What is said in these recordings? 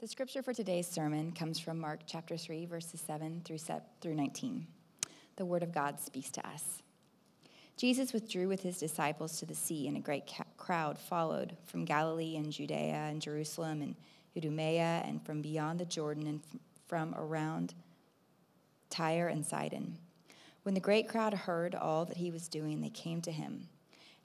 The scripture for today's sermon comes from Mark chapter 3, verses 7 through, through 19. The word of God speaks to us. Jesus withdrew with his disciples to the sea, and a great crowd followed from Galilee and Judea and Jerusalem and Idumea and from beyond the Jordan and from around Tyre and Sidon. When the great crowd heard all that he was doing, they came to him.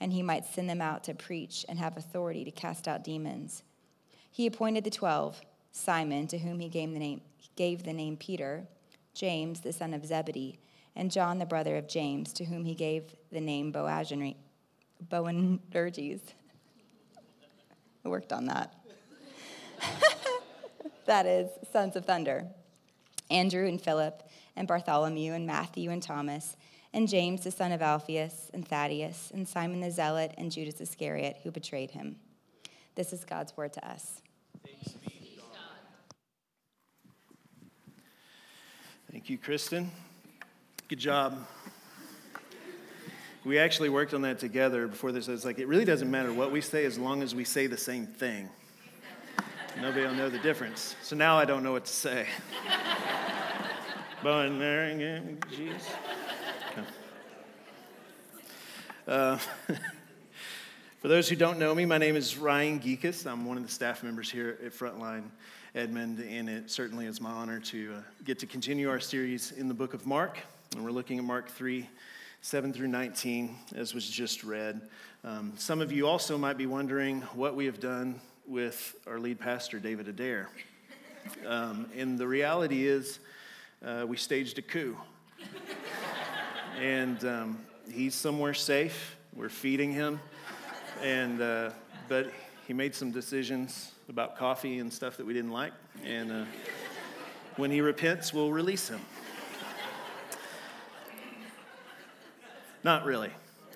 and he might send them out to preach and have authority to cast out demons. He appointed the twelve Simon, to whom he gave the name, gave the name Peter, James, the son of Zebedee, and John, the brother of James, to whom he gave the name Boanerges. I worked on that. that is, sons of thunder. Andrew and Philip, and Bartholomew, and Matthew, and Thomas and James, the son of Alphaeus, and Thaddeus, and Simon the Zealot, and Judas Iscariot, who betrayed him. This is God's word to us. Thank you, Kristen. Good job. We actually worked on that together before this. It's like, it really doesn't matter what we say as long as we say the same thing. Nobody will know the difference. So now I don't know what to say. But jeez. Uh, for those who don't know me, my name is Ryan Geekus. I'm one of the staff members here at Frontline Edmond, and it certainly is my honor to uh, get to continue our series in the book of Mark. And we're looking at Mark 3 7 through 19, as was just read. Um, some of you also might be wondering what we have done with our lead pastor, David Adair. Um, and the reality is, uh, we staged a coup. and um, he's somewhere safe. We're feeding him. And, uh, but he made some decisions about coffee and stuff that we didn't like. And uh, when he repents, we'll release him. Not really.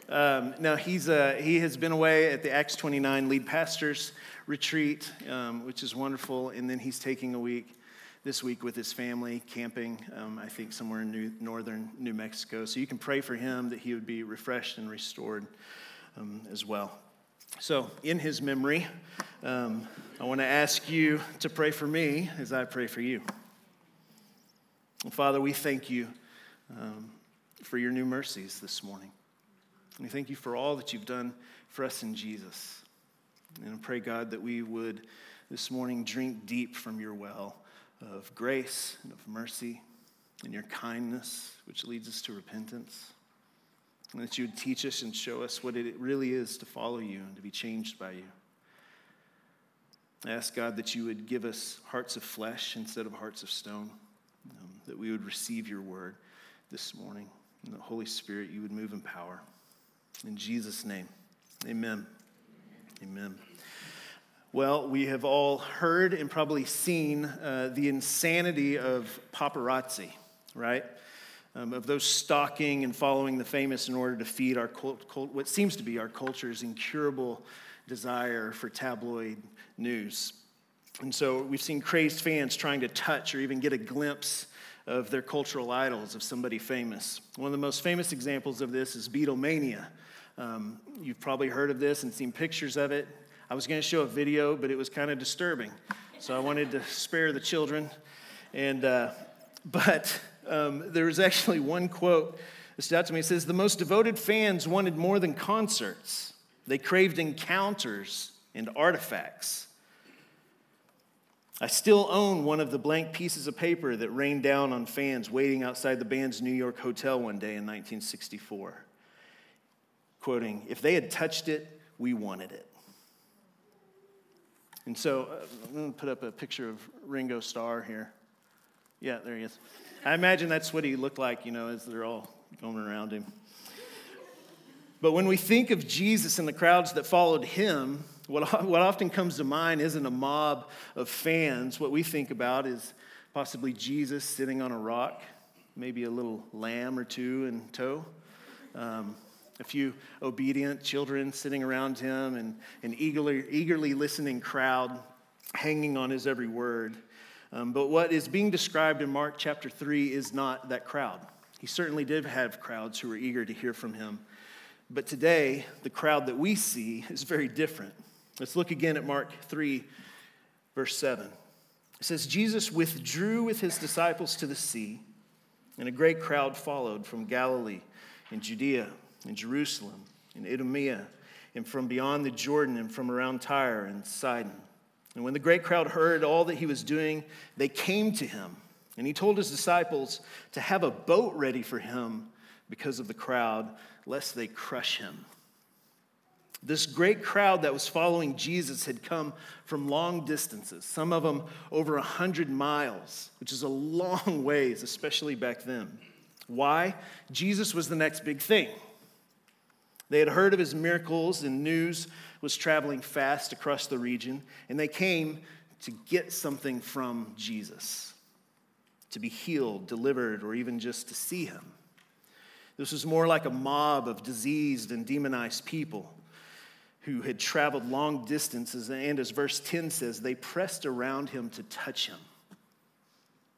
Um, he's, uh, he has been away at the Acts 29 lead pastors retreat, um, which is wonderful. And then he's taking a week this week with his family, camping, um, I think somewhere in New, northern New Mexico. So you can pray for him that he would be refreshed and restored um, as well. So, in his memory, um, I want to ask you to pray for me as I pray for you. Father, we thank you um, for your new mercies this morning. We thank you for all that you've done for us in Jesus. And I pray, God, that we would this morning drink deep from your well of grace and of mercy and your kindness, which leads us to repentance. And that you would teach us and show us what it really is to follow you and to be changed by you. I ask God that you would give us hearts of flesh instead of hearts of stone, um, that we would receive your word this morning. And the Holy Spirit, you would move in power. In Jesus' name, amen. Amen. Well, we have all heard and probably seen uh, the insanity of paparazzi, right? Um, of those stalking and following the famous in order to feed our cult, cult, what seems to be our culture's incurable desire for tabloid news. And so we've seen crazed fans trying to touch or even get a glimpse of their cultural idols, of somebody famous. One of the most famous examples of this is Beatlemania. Um, you've probably heard of this and seen pictures of it. I was going to show a video, but it was kind of disturbing. So I wanted to spare the children. And, uh, but um, there was actually one quote that stood out to me. It says, The most devoted fans wanted more than concerts, they craved encounters and artifacts. I still own one of the blank pieces of paper that rained down on fans waiting outside the band's New York hotel one day in 1964. Quoting, If they had touched it, we wanted it. And so I'm going to put up a picture of Ringo Starr here. Yeah, there he is. I imagine that's what he looked like, you know, as they're all going around him. But when we think of Jesus and the crowds that followed him, What, what often comes to mind isn't a mob of fans. What we think about is possibly Jesus sitting on a rock, maybe a little lamb or two in tow. Um, a few obedient children sitting around him and an eagerly, eagerly listening crowd hanging on his every word. Um, but what is being described in Mark chapter 3 is not that crowd. He certainly did have crowds who were eager to hear from him. But today, the crowd that we see is very different. Let's look again at Mark 3, verse 7. It says, Jesus withdrew with his disciples to the sea, and a great crowd followed from Galilee and Judea and Jerusalem in Idumea and from beyond the Jordan and from around Tyre and Sidon. And when the great crowd heard all that he was doing, they came to him. And he told his disciples to have a boat ready for him because of the crowd, lest they crush him. This great crowd that was following Jesus had come from long distances, some of them over 100 miles, which is a long ways, especially back then. Why? Jesus was the next big thing. They had heard of his miracles, and news was traveling fast across the region, and they came to get something from Jesus to be healed, delivered, or even just to see him. This was more like a mob of diseased and demonized people who had traveled long distances, and as verse 10 says, they pressed around him to touch him.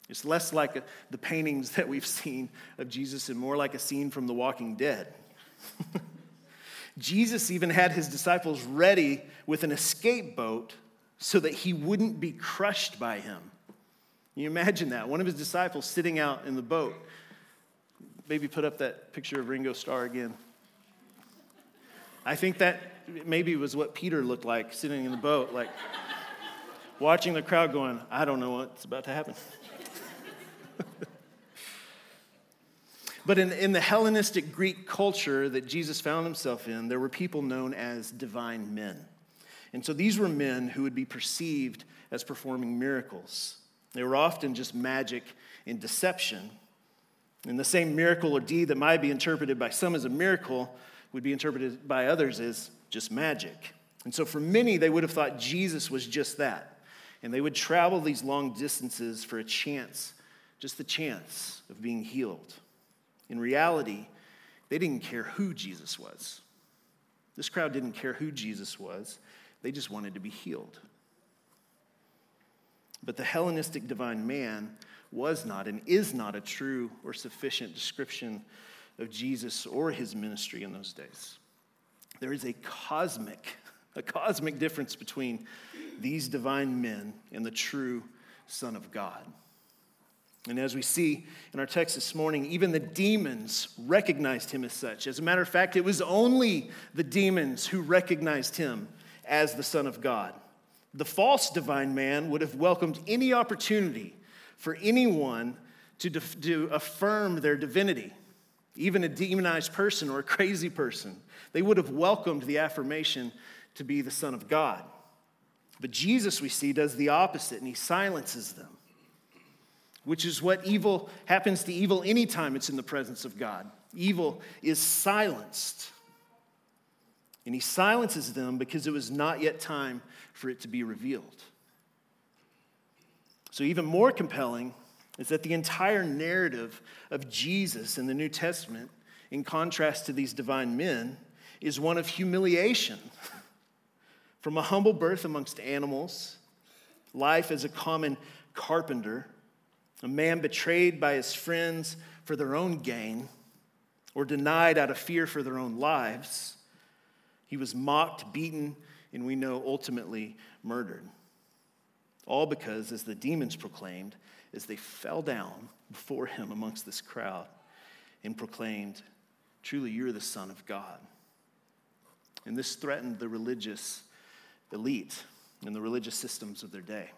It's less like the paintings that we've seen of Jesus and more like a scene from The Walking Dead. Jesus even had his disciples ready with an escape boat so that he wouldn't be crushed by him. Can you imagine that? One of his disciples sitting out in the boat. Maybe put up that picture of Ringo Starr again. I think that maybe was what Peter looked like sitting in the boat, like watching the crowd going, I don't know what's about to happen. But in, in the Hellenistic Greek culture that Jesus found himself in, there were people known as divine men. And so these were men who would be perceived as performing miracles. They were often just magic and deception. And the same miracle or deed that might be interpreted by some as a miracle would be interpreted by others as just magic. And so for many, they would have thought Jesus was just that. And they would travel these long distances for a chance, just the chance of being healed. In reality, they didn't care who Jesus was. This crowd didn't care who Jesus was, they just wanted to be healed. But the Hellenistic divine man was not and is not a true or sufficient description of Jesus or his ministry in those days. There is a cosmic, a cosmic difference between these divine men and the true Son of God. And as we see in our text this morning, even the demons recognized him as such. As a matter of fact, it was only the demons who recognized him as the Son of God. The false divine man would have welcomed any opportunity for anyone to, to affirm their divinity, even a demonized person or a crazy person. They would have welcomed the affirmation to be the Son of God. But Jesus, we see, does the opposite, and he silences them which is what evil happens to evil anytime it's in the presence of God. Evil is silenced. And he silences them because it was not yet time for it to be revealed. So, even more compelling is that the entire narrative of Jesus in the New Testament, in contrast to these divine men, is one of humiliation. From a humble birth amongst animals, life as a common carpenter, a man betrayed by his friends for their own gain or denied out of fear for their own lives. He was mocked, beaten, and we know ultimately murdered. All because, as the demons proclaimed, as they fell down before him amongst this crowd and proclaimed, Truly, you're the Son of God. And this threatened the religious elite and the religious systems of their day.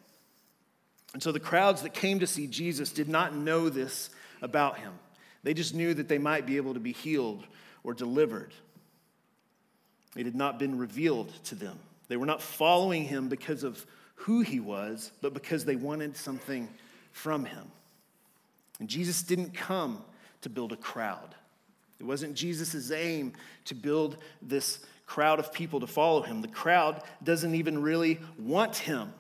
And so the crowds that came to see Jesus did not know this about him. They just knew that they might be able to be healed or delivered. It had not been revealed to them. They were not following him because of who he was, but because they wanted something from him. And Jesus didn't come to build a crowd. It wasn't Jesus' aim to build this crowd of people to follow him. The crowd doesn't even really want him,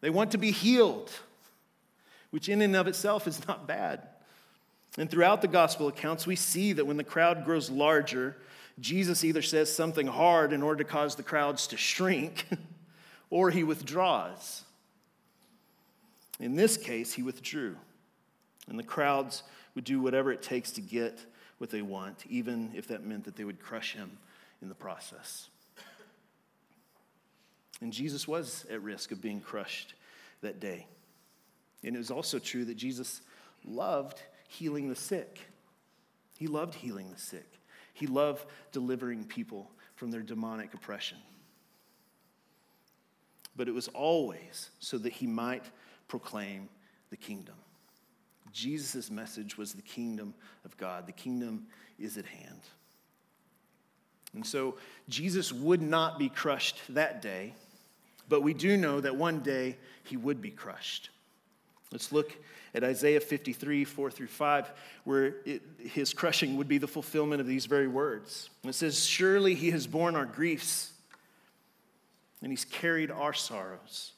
they want to be healed, which in and of itself is not bad. And throughout the gospel accounts, we see that when the crowd grows larger, Jesus either says something hard in order to cause the crowds to shrink, or he withdraws. In this case, he withdrew. And the crowds would do whatever it takes to get what they want, even if that meant that they would crush him in the process. And Jesus was at risk of being crushed that day. And it was also true that Jesus loved healing the sick. He loved healing the sick. He loved delivering people from their demonic oppression. But it was always so that he might proclaim the kingdom. Jesus' message was the kingdom of God. The kingdom is at hand. And so Jesus would not be crushed that day, but we do know that one day he would be crushed. Let's look at Isaiah 53, 4 through 5, where it, his crushing would be the fulfillment of these very words. It says, Surely he has borne our griefs, and he's carried our sorrows.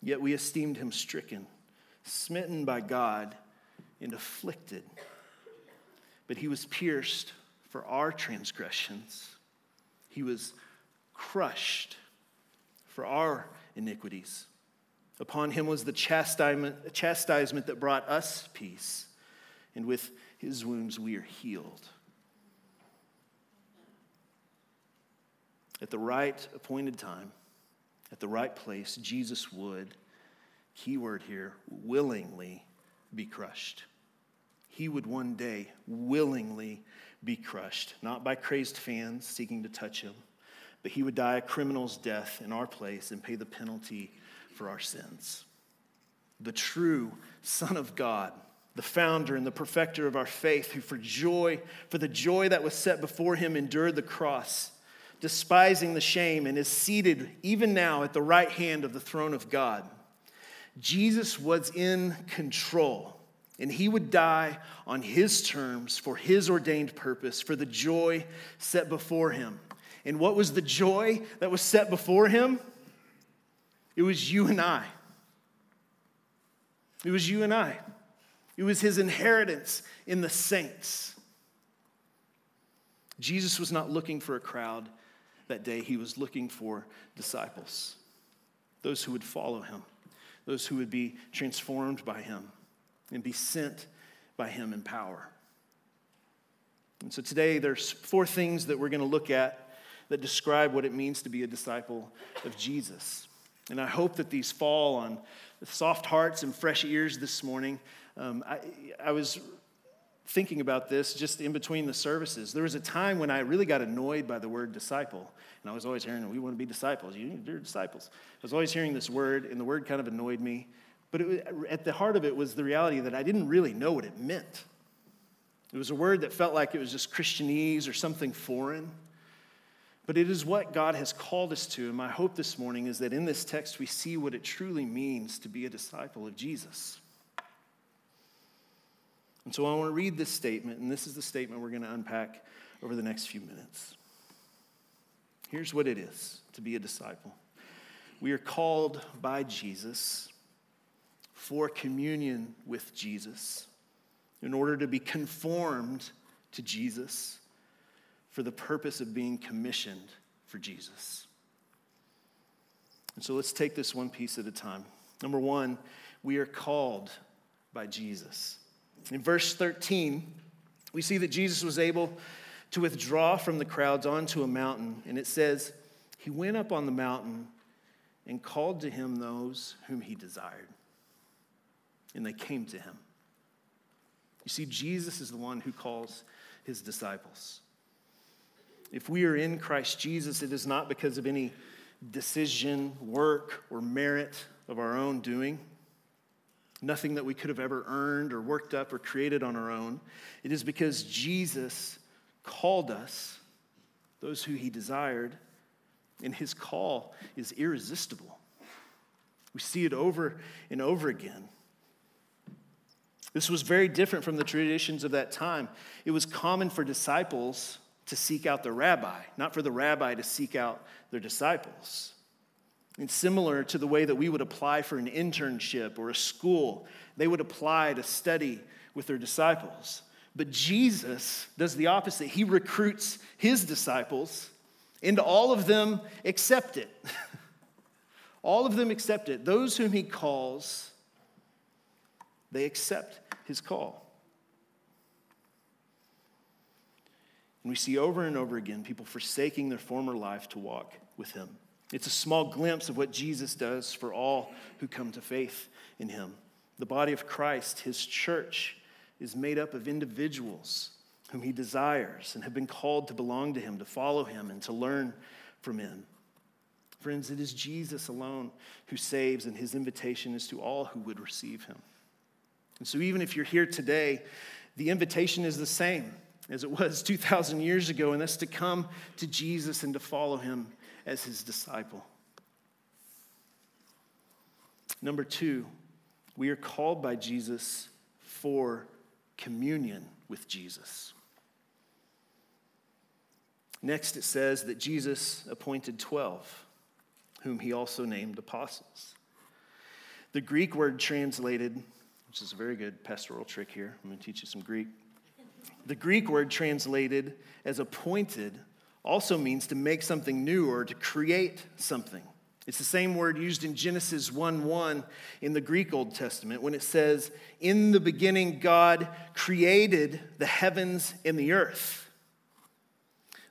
Yet we esteemed him stricken, smitten by God, and afflicted. But he was pierced for our transgressions, he was crushed for our iniquities. Upon him was the chastisement, chastisement that brought us peace, and with his wounds we are healed. At the right appointed time, at the right place, Jesus would, keyword here, willingly be crushed. He would one day willingly be crushed, not by crazed fans seeking to touch him, but he would die a criminal's death in our place and pay the penalty for our sins. The true Son of God, the founder and the perfecter of our faith, who for joy, for the joy that was set before him, endured the cross despising the shame, and is seated even now at the right hand of the throne of God. Jesus was in control, and he would die on his terms for his ordained purpose, for the joy set before him. And what was the joy that was set before him? It was you and I. It was you and I. It was his inheritance in the saints. Jesus was not looking for a crowd, that day, he was looking for disciples, those who would follow him, those who would be transformed by him and be sent by him in power. And so today, there's four things that we're going to look at that describe what it means to be a disciple of Jesus. And I hope that these fall on soft hearts and fresh ears this morning. Um, I, I was thinking about this just in between the services. There was a time when I really got annoyed by the word disciple. And I was always hearing, we want to be disciples. You're disciples. I was always hearing this word, and the word kind of annoyed me. But was, at the heart of it was the reality that I didn't really know what it meant. It was a word that felt like it was just Christianese or something foreign. But it is what God has called us to. And my hope this morning is that in this text we see what it truly means to be a disciple of Jesus. And so I want to read this statement, and this is the statement we're going to unpack over the next few minutes. Here's what it is to be a disciple we are called by Jesus for communion with Jesus in order to be conformed to Jesus for the purpose of being commissioned for Jesus. And so let's take this one piece at a time. Number one, we are called by Jesus. In verse 13, we see that Jesus was able to withdraw from the crowds onto a mountain, and it says, He went up on the mountain and called to him those whom he desired, and they came to him. You see, Jesus is the one who calls his disciples. If we are in Christ Jesus, it is not because of any decision, work, or merit of our own doing nothing that we could have ever earned or worked up or created on our own. It is because Jesus called us, those who he desired, and his call is irresistible. We see it over and over again. This was very different from the traditions of that time. It was common for disciples to seek out the rabbi, not for the rabbi to seek out their disciples. It's similar to the way that we would apply for an internship or a school. They would apply to study with their disciples. But Jesus does the opposite. He recruits his disciples, and all of them accept it. all of them accept it. Those whom he calls, they accept his call. And we see over and over again people forsaking their former life to walk with him. It's a small glimpse of what Jesus does for all who come to faith in him. The body of Christ, his church, is made up of individuals whom he desires and have been called to belong to him, to follow him, and to learn from him. Friends, it is Jesus alone who saves, and his invitation is to all who would receive him. And so, even if you're here today, the invitation is the same as it was 2,000 years ago, and that's to come to Jesus and to follow him as his disciple. Number two, we are called by Jesus for communion with Jesus. Next, it says that Jesus appointed 12, whom he also named apostles. The Greek word translated, which is a very good pastoral trick here, I'm going to teach you some Greek. The Greek word translated as appointed also means to make something new or to create something. It's the same word used in Genesis 1 1 in the Greek Old Testament when it says, In the beginning, God created the heavens and the earth.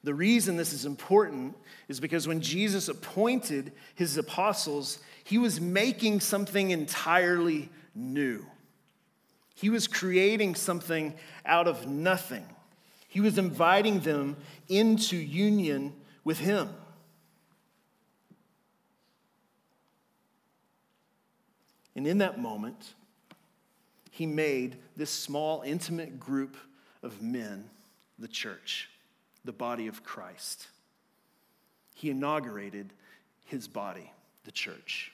The reason this is important is because when Jesus appointed his apostles, he was making something entirely new. He was creating something out of nothing. He was inviting them into union with Him. And in that moment, He made this small, intimate group of men the church, the body of Christ. He inaugurated His body, the church.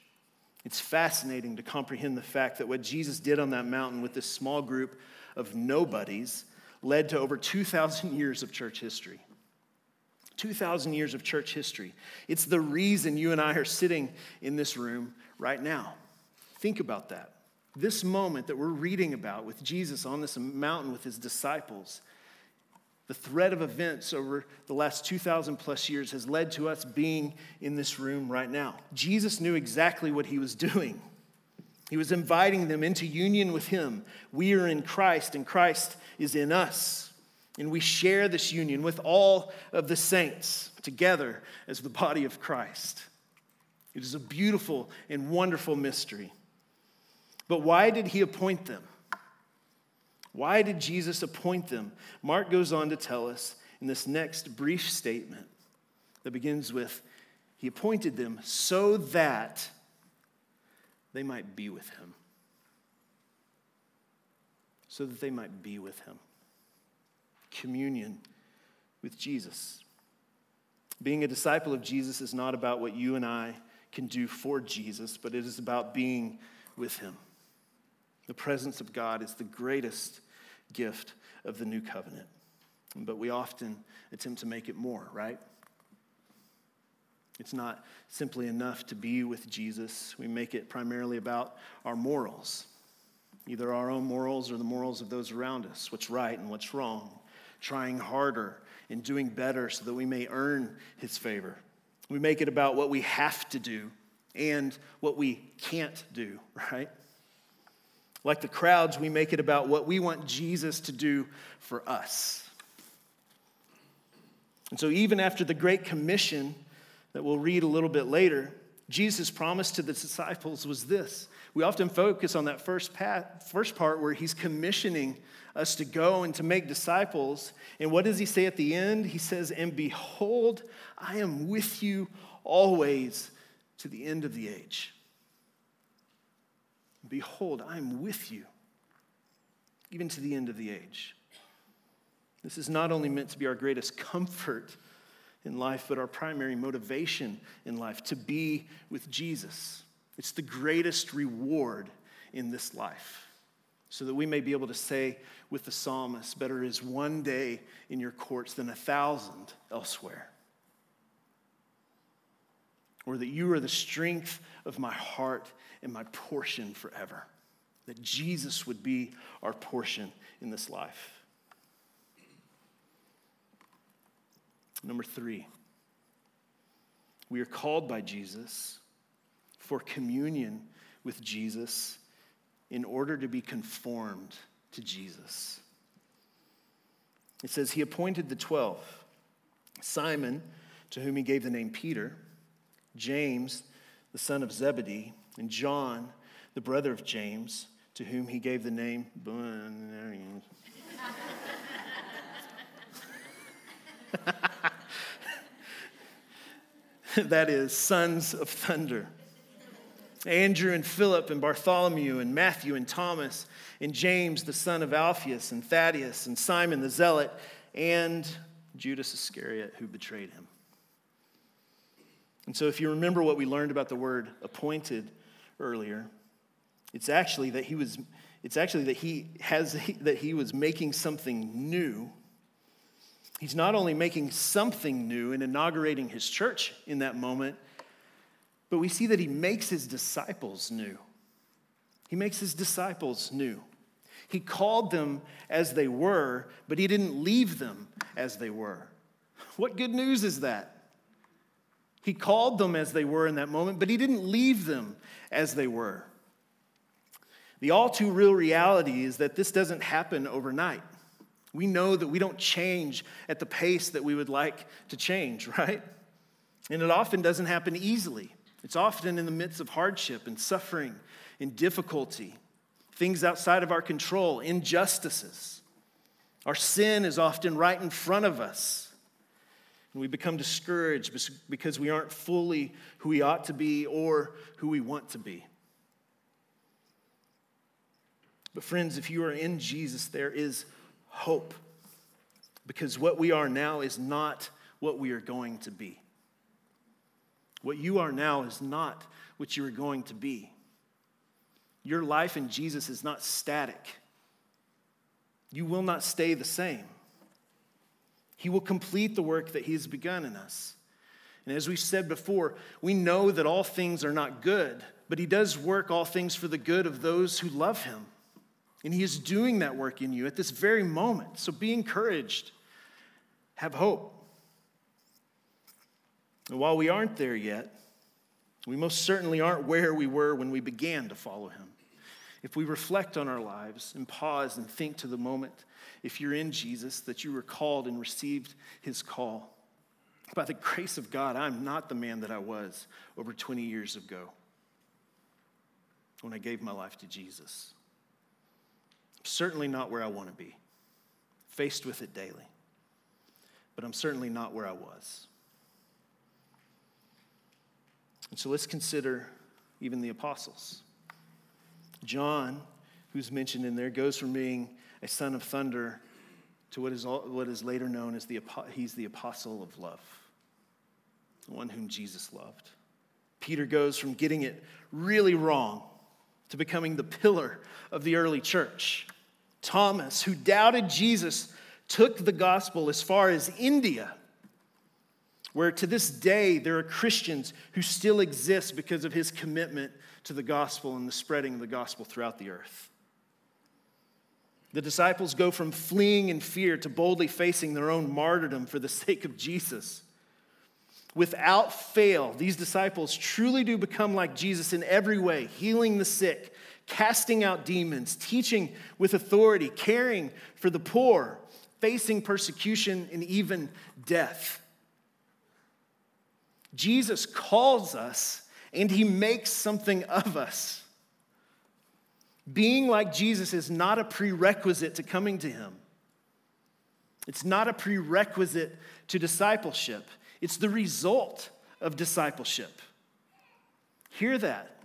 It's fascinating to comprehend the fact that what Jesus did on that mountain with this small group of nobodies led to over 2,000 years of church history. 2,000 years of church history. It's the reason you and I are sitting in this room right now. Think about that. This moment that we're reading about with Jesus on this mountain with his disciples the thread of events over the last 2,000 plus years has led to us being in this room right now. Jesus knew exactly what he was doing. He was inviting them into union with him. We are in Christ, and Christ is in us. And we share this union with all of the saints together as the body of Christ. It is a beautiful and wonderful mystery. But why did he appoint them? Why did Jesus appoint them? Mark goes on to tell us in this next brief statement that begins with He appointed them so that they might be with Him. So that they might be with Him. Communion with Jesus. Being a disciple of Jesus is not about what you and I can do for Jesus, but it is about being with Him. The presence of God is the greatest gift of the new covenant. But we often attempt to make it more, right? It's not simply enough to be with Jesus. We make it primarily about our morals, either our own morals or the morals of those around us, what's right and what's wrong, trying harder and doing better so that we may earn his favor. We make it about what we have to do and what we can't do, right? Like the crowds, we make it about what we want Jesus to do for us. And so, even after the Great Commission that we'll read a little bit later, Jesus' promise to the disciples was this. We often focus on that first, part, first part where he's commissioning us to go and to make disciples. And what does he say at the end? He says, And behold, I am with you always to the end of the age. Behold, I'm with you, even to the end of the age. This is not only meant to be our greatest comfort in life, but our primary motivation in life to be with Jesus. It's the greatest reward in this life. so that we may be able to say with the psalmist, Better is one day in your courts than a thousand elsewhere. Or that you are the strength of my heart and my portion forever. That Jesus would be our portion in this life. Number three, we are called by Jesus for communion with Jesus in order to be conformed to Jesus. It says, He appointed the 12 Simon, to whom he gave the name Peter, James, the son of Zebedee, and John, the brother of James, to whom he gave the name. that is, sons of thunder. Andrew and Philip and Bartholomew and Matthew and Thomas and James, the son of Alphaeus and Thaddeus and Simon the Zealot and Judas Iscariot, who betrayed him. And so, if you remember what we learned about the word appointed earlier, it's actually that he was, it's actually that he has, that he was making something new. He's not only making something new and inaugurating his church in that moment, but we see that he makes his disciples new. He makes his disciples new. He called them as they were, but he didn't leave them as they were. What good news is that? He called them as they were in that moment, but he didn't leave them as they were. The all too real reality is that this doesn't happen overnight. We know that we don't change at the pace that we would like to change, right? And it often doesn't happen easily. It's often in the midst of hardship and suffering and difficulty, things outside of our control, injustices. Our sin is often right in front of us. We become discouraged because we aren't fully who we ought to be or who we want to be. But, friends, if you are in Jesus, there is hope. Because what we are now is not what we are going to be. What you are now is not what you are going to be. Your life in Jesus is not static. You will not stay the same. He will complete the work that He has begun in us. And as we said before, we know that all things are not good, but He does work all things for the good of those who love Him. And He is doing that work in you at this very moment. So be encouraged, have hope. And while we aren't there yet, we most certainly aren't where we were when we began to follow him. If we reflect on our lives and pause and think to the moment, if you're in Jesus, that you were called and received his call, by the grace of God, I'm not the man that I was over 20 years ago when I gave my life to Jesus. I'm certainly not where I want to be, faced with it daily, but I'm certainly not where I was. And so let's consider even the apostles. John, who's mentioned in there, goes from being a son of thunder to what is, what is later known as the, he's the apostle of love, the one whom Jesus loved. Peter goes from getting it really wrong to becoming the pillar of the early church. Thomas, who doubted Jesus, took the gospel as far as India where to this day there are Christians who still exist because of his commitment to the gospel and the spreading of the gospel throughout the earth. The disciples go from fleeing in fear to boldly facing their own martyrdom for the sake of Jesus. Without fail, these disciples truly do become like Jesus in every way, healing the sick, casting out demons, teaching with authority, caring for the poor, facing persecution and even death. Jesus calls us and he makes something of us. Being like Jesus is not a prerequisite to coming to him. It's not a prerequisite to discipleship. It's the result of discipleship. Hear that.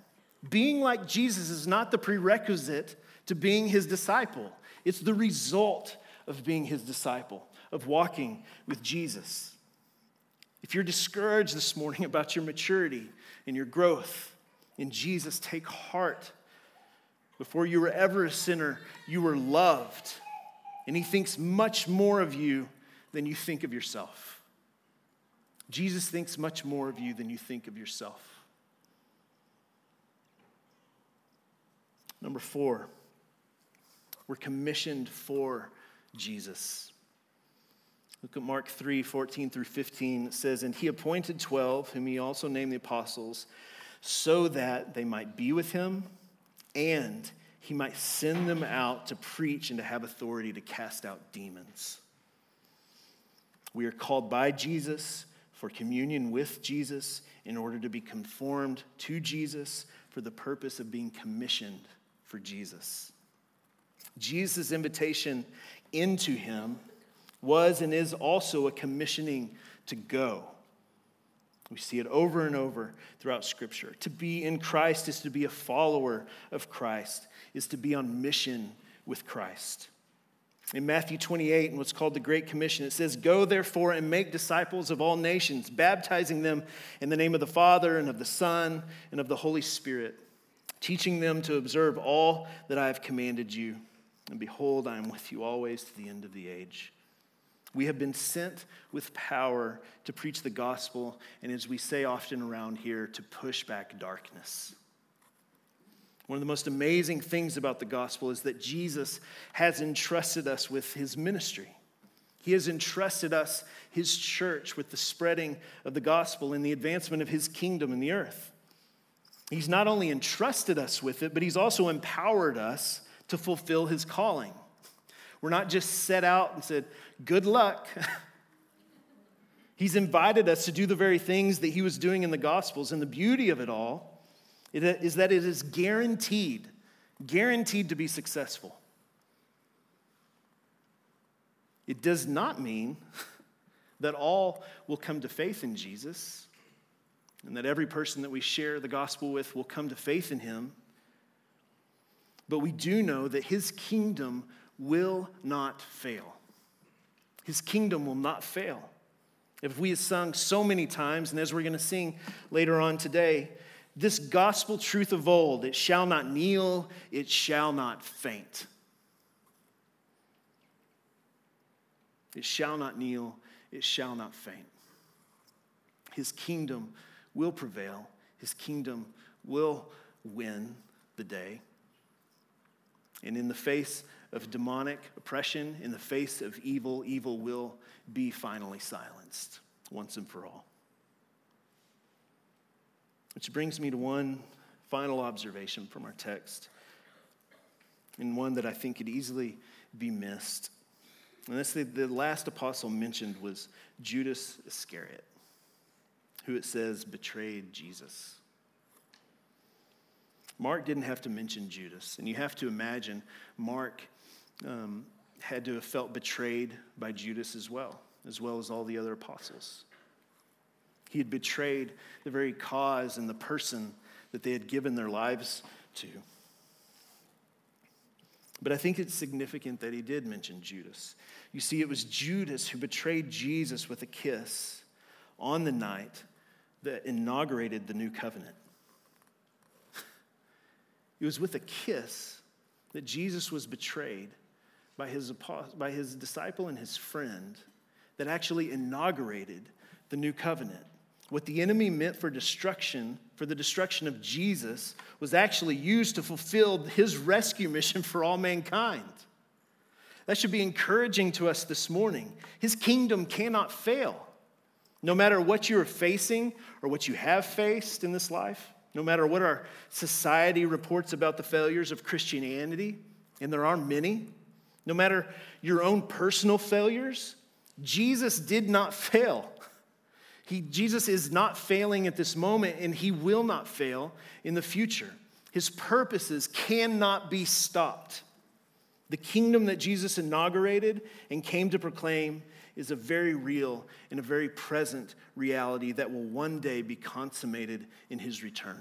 Being like Jesus is not the prerequisite to being his disciple, it's the result of being his disciple, of walking with Jesus. If you're discouraged this morning about your maturity and your growth in Jesus, take heart. Before you were ever a sinner, you were loved. And he thinks much more of you than you think of yourself. Jesus thinks much more of you than you think of yourself. Number four, we're commissioned for Jesus. Look at Mark 3 14 through 15. It says, And he appointed 12, whom he also named the apostles, so that they might be with him and he might send them out to preach and to have authority to cast out demons. We are called by Jesus for communion with Jesus in order to be conformed to Jesus for the purpose of being commissioned for Jesus. Jesus' invitation into him was and is also a commissioning to go. We see it over and over throughout Scripture. To be in Christ is to be a follower of Christ, is to be on mission with Christ. In Matthew 28, in what's called the Great Commission, it says, Go therefore and make disciples of all nations, baptizing them in the name of the Father and of the Son and of the Holy Spirit, teaching them to observe all that I have commanded you. And behold, I am with you always to the end of the age. We have been sent with power to preach the gospel, and as we say often around here, to push back darkness. One of the most amazing things about the gospel is that Jesus has entrusted us with his ministry. He has entrusted us, his church, with the spreading of the gospel and the advancement of his kingdom in the earth. He's not only entrusted us with it, but he's also empowered us to fulfill his calling. We're not just set out and said, good luck. He's invited us to do the very things that he was doing in the Gospels. And the beauty of it all is that it is guaranteed, guaranteed to be successful. It does not mean that all will come to faith in Jesus and that every person that we share the gospel with will come to faith in him. But we do know that his kingdom will not fail. His kingdom will not fail. If we have sung so many times, and as we're going to sing later on today, this gospel truth of old it shall not kneel, it shall not faint. It shall not kneel, it shall not faint. His kingdom will prevail, his kingdom will win the day. And in the face of demonic oppression, in the face of evil, evil will be finally silenced once and for all. Which brings me to one final observation from our text, and one that I think could easily be missed. And that's the, the last apostle mentioned was Judas Iscariot, who it says betrayed Jesus. Mark didn't have to mention Judas, and you have to imagine Mark um, had to have felt betrayed by Judas as well, as well as all the other apostles. He had betrayed the very cause and the person that they had given their lives to. But I think it's significant that he did mention Judas. You see, it was Judas who betrayed Jesus with a kiss on the night that inaugurated the new covenant. It was with a kiss that Jesus was betrayed by his, by his disciple and his friend that actually inaugurated the new covenant. What the enemy meant for destruction, for the destruction of Jesus, was actually used to fulfill his rescue mission for all mankind. That should be encouraging to us this morning. His kingdom cannot fail. No matter what you are facing or what you have faced in this life, no matter what our society reports about the failures of Christianity, and there are many, no matter your own personal failures, Jesus did not fail. He, Jesus is not failing at this moment, and he will not fail in the future. His purposes cannot be stopped. The kingdom that Jesus inaugurated and came to proclaim is a very real and a very present reality that will one day be consummated in his return.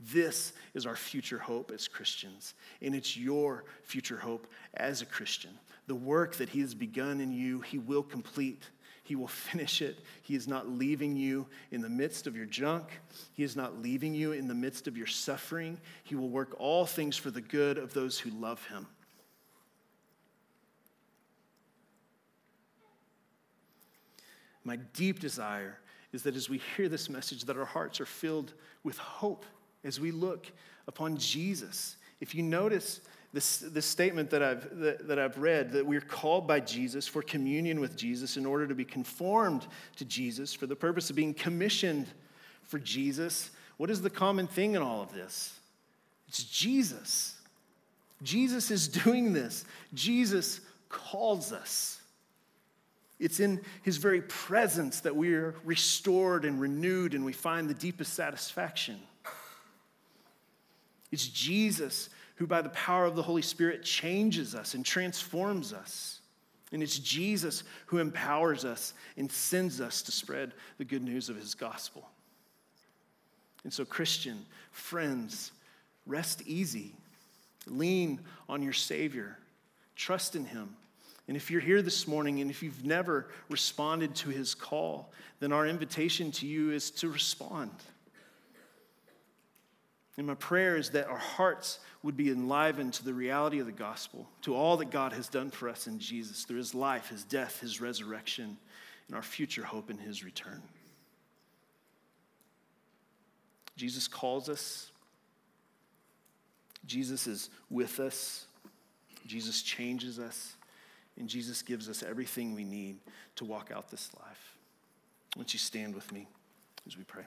This is our future hope as Christians, and it's your future hope as a Christian. The work that He has begun in you, He will complete. He will finish it. He is not leaving you in the midst of your junk. He is not leaving you in the midst of your suffering. He will work all things for the good of those who love Him. My deep desire is that as we hear this message that our hearts are filled with hope as we look upon Jesus. If you notice this, this statement that I've, that, that I've read, that we're called by Jesus for communion with Jesus in order to be conformed to Jesus for the purpose of being commissioned for Jesus, what is the common thing in all of this? It's Jesus. Jesus is doing this. Jesus calls us. It's in his very presence that we are restored and renewed and we find the deepest satisfaction. It's Jesus who, by the power of the Holy Spirit, changes us and transforms us. And it's Jesus who empowers us and sends us to spread the good news of his gospel. And so, Christian, friends, rest easy. Lean on your Savior. Trust in him. And if you're here this morning and if you've never responded to his call, then our invitation to you is to respond. And my prayer is that our hearts would be enlivened to the reality of the gospel, to all that God has done for us in Jesus through his life, his death, his resurrection, and our future hope in his return. Jesus calls us. Jesus is with us. Jesus changes us. And Jesus gives us everything we need to walk out this life. Won't you stand with me as we pray?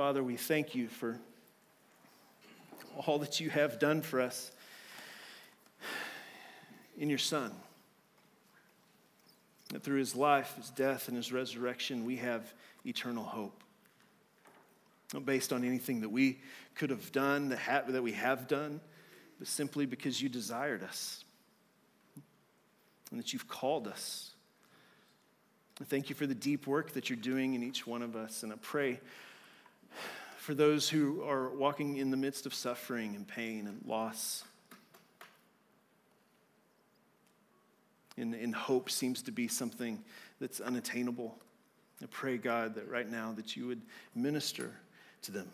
Father, we thank you for all that you have done for us in your Son. That through his life, his death, and his resurrection, we have eternal hope. Not based on anything that we could have done, that, that we have done, but simply because you desired us and that you've called us. I thank you for the deep work that you're doing in each one of us. And I pray for those who are walking in the midst of suffering and pain and loss. And, and hope seems to be something that's unattainable. I pray, God, that right now that you would minister to them.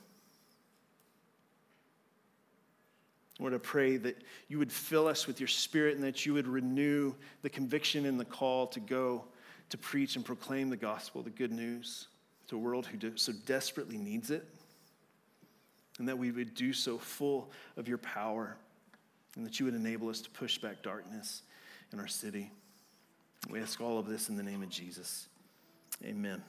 Lord, I pray that you would fill us with your spirit and that you would renew the conviction and the call to go to preach and proclaim the gospel, the good news, to a world who so desperately needs it. And that we would do so full of your power and that you would enable us to push back darkness in our city. We ask all of this in the name of Jesus. Amen.